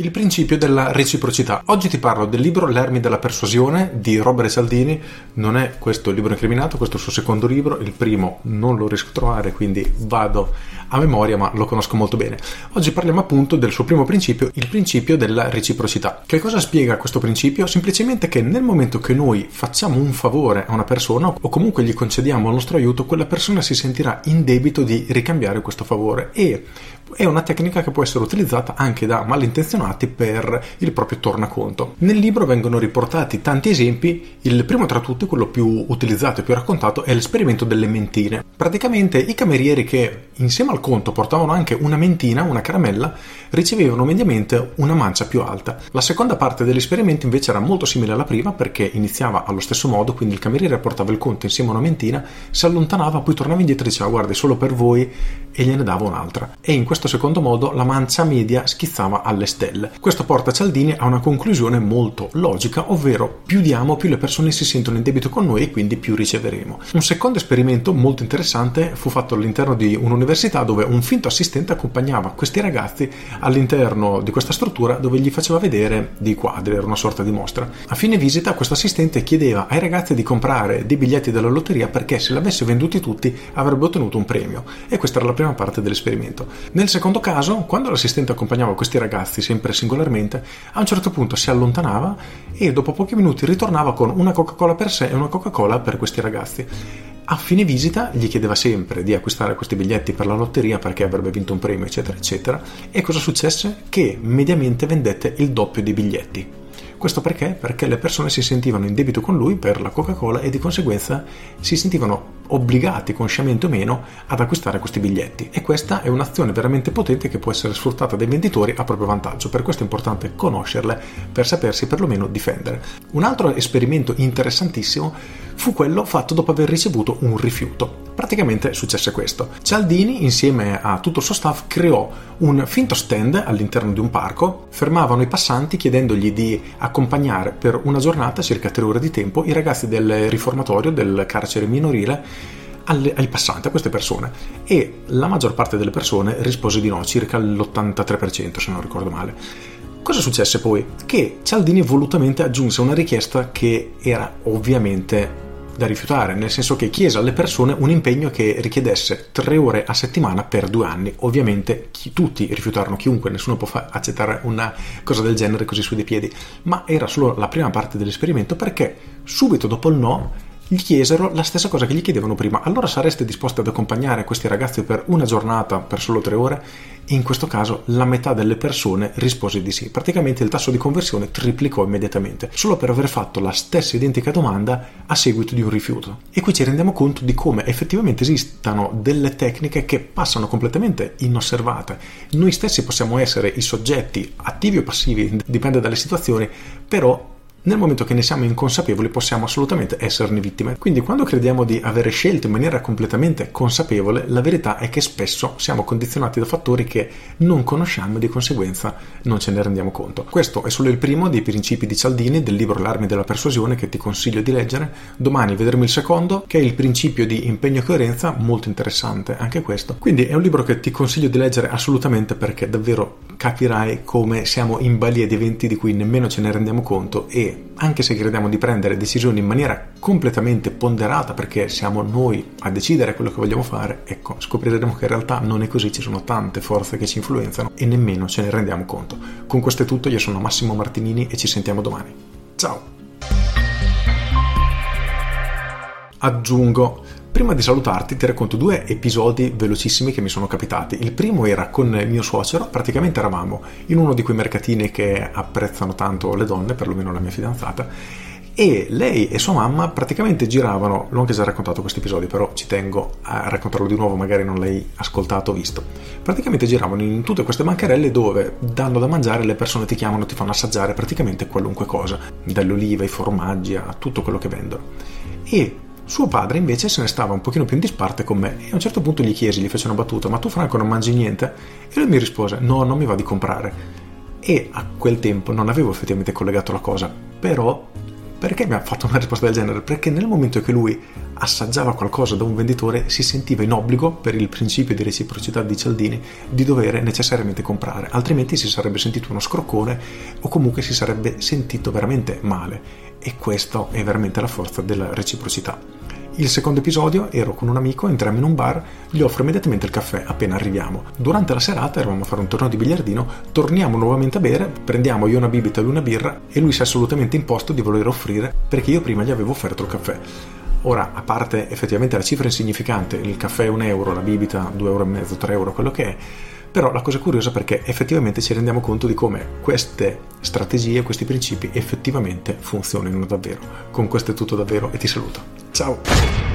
Il principio della reciprocità. Oggi ti parlo del libro L'Ermi della persuasione di Robert Saldini. Non è questo il libro incriminato, questo è il suo secondo libro. Il primo non lo riesco a trovare, quindi vado a memoria, ma lo conosco molto bene. Oggi parliamo appunto del suo primo principio, il principio della reciprocità. Che cosa spiega questo principio? Semplicemente che nel momento che noi facciamo un favore a una persona o comunque gli concediamo il nostro aiuto, quella persona si sentirà in debito di ricambiare questo favore e è una tecnica che può essere utilizzata anche da malintenzionati per il proprio tornaconto. Nel libro vengono riportati tanti esempi, il primo tra tutti, quello più utilizzato e più raccontato, è l'esperimento delle mentine. Praticamente i camerieri che insieme al conto portavano anche una mentina, una caramella, ricevevano mediamente una mancia più alta. La seconda parte dell'esperimento invece era molto simile alla prima perché iniziava allo stesso modo, quindi il cameriere portava il conto insieme a una mentina, si allontanava, poi tornava indietro e diceva guardi solo per voi e gliene dava un'altra. E in questo secondo modo la mancia media schizzava alle stelle. Questo porta Cialdini a una conclusione molto logica, ovvero più diamo più le persone si sentono in debito con noi e quindi più riceveremo. Un secondo esperimento molto interessante fu fatto all'interno di un'università dove un finto assistente accompagnava questi ragazzi all'interno di questa struttura dove gli faceva vedere dei quadri, era una sorta di mostra. A fine visita questo assistente chiedeva ai ragazzi di comprare dei biglietti della lotteria perché se li avesse venduti tutti avrebbe ottenuto un premio e questa era la prima prima parte dell'esperimento. Nel secondo caso, quando l'assistente accompagnava questi ragazzi sempre singolarmente, a un certo punto si allontanava e dopo pochi minuti ritornava con una Coca-Cola per sé e una Coca-Cola per questi ragazzi. A fine visita gli chiedeva sempre di acquistare questi biglietti per la lotteria perché avrebbe vinto un premio, eccetera, eccetera. E cosa successe? Che mediamente vendette il doppio dei biglietti. Questo perché? Perché le persone si sentivano in debito con lui per la Coca-Cola e di conseguenza si sentivano obbligati, consciamente o meno, ad acquistare questi biglietti. E questa è un'azione veramente potente che può essere sfruttata dai venditori a proprio vantaggio. Per questo è importante conoscerle per sapersi perlomeno difendere. Un altro esperimento interessantissimo fu quello fatto dopo aver ricevuto un rifiuto. Praticamente successe questo. Cialdini, insieme a tutto il suo staff, creò un finto stand all'interno di un parco, fermavano i passanti chiedendogli di accompagnare per una giornata, circa tre ore di tempo, i ragazzi del riformatorio, del carcere minorile, alle, ai passanti, a queste persone. E la maggior parte delle persone rispose di no, circa l'83% se non ricordo male. Cosa successe poi? Che Cialdini volutamente aggiunse una richiesta che era ovviamente da rifiutare, nel senso che chiese alle persone un impegno che richiedesse tre ore a settimana per due anni. Ovviamente chi, tutti rifiutarono, chiunque, nessuno può fa- accettare una cosa del genere così su dei piedi, ma era solo la prima parte dell'esperimento perché subito dopo il no gli chiesero la stessa cosa che gli chiedevano prima. Allora sareste disposti ad accompagnare questi ragazzi per una giornata, per solo tre ore? In questo caso la metà delle persone rispose di sì. Praticamente il tasso di conversione triplicò immediatamente, solo per aver fatto la stessa identica domanda a seguito di un rifiuto. E qui ci rendiamo conto di come effettivamente esistano delle tecniche che passano completamente inosservate. Noi stessi possiamo essere i soggetti attivi o passivi, dipende dalle situazioni, però nel momento che ne siamo inconsapevoli possiamo assolutamente esserne vittime. Quindi quando crediamo di avere scelto in maniera completamente consapevole, la verità è che spesso siamo condizionati da fattori che non conosciamo e di conseguenza non ce ne rendiamo conto. Questo è solo il primo dei principi di Cialdini del libro L'armi della persuasione che ti consiglio di leggere. Domani vedremo il secondo che è il principio di impegno e coerenza, molto interessante anche questo. Quindi è un libro che ti consiglio di leggere assolutamente perché davvero capirai come siamo in balia di eventi di cui nemmeno ce ne rendiamo conto e anche se crediamo di prendere decisioni in maniera completamente ponderata perché siamo noi a decidere quello che vogliamo fare, ecco, scopriremo che in realtà non è così, ci sono tante forze che ci influenzano e nemmeno ce ne rendiamo conto. Con questo è tutto, io sono Massimo Martinini e ci sentiamo domani. Ciao! Aggiungo Prima di salutarti ti racconto due episodi velocissimi che mi sono capitati. Il primo era con mio suocero, praticamente eravamo in uno di quei mercatini che apprezzano tanto le donne, perlomeno la mia fidanzata, e lei e sua mamma praticamente giravano, l'ho anche già raccontato questo episodio, però ci tengo a raccontarlo di nuovo, magari non l'hai ascoltato o visto. Praticamente giravano in tutte queste bancarelle dove, dando da mangiare, le persone ti chiamano, ti fanno assaggiare praticamente qualunque cosa, dall'oliva ai formaggi a tutto quello che vendono. E suo padre invece se ne stava un pochino più in disparte con me e a un certo punto gli chiesi, gli fece una battuta, ma tu Franco non mangi niente? E lui mi rispose, no, non mi va di comprare. E a quel tempo non avevo effettivamente collegato la cosa, però Perché mi ha fatto una risposta del genere? Perché nel momento che lui assaggiava qualcosa da un venditore si sentiva in obbligo, per il principio di reciprocità di Cialdini, di dover necessariamente comprare, altrimenti si sarebbe sentito uno scroccone o comunque si sarebbe sentito veramente male. E questo è veramente la forza della reciprocità. Il secondo episodio ero con un amico, entriamo in un bar, gli offro immediatamente il caffè appena arriviamo. Durante la serata eravamo a fare un torneo di biliardino, torniamo nuovamente a bere, prendiamo io una bibita e lui una birra e lui si è assolutamente imposto di voler offrire perché io prima gli avevo offerto il caffè. Ora, a parte effettivamente la cifra insignificante, il caffè è un euro, la bibita due euro e mezzo, tre euro, quello che è, però la cosa curiosa è perché effettivamente ci rendiamo conto di come queste strategie, questi principi effettivamente funzionino davvero. Con questo è tutto davvero e ti saluto. Ciao!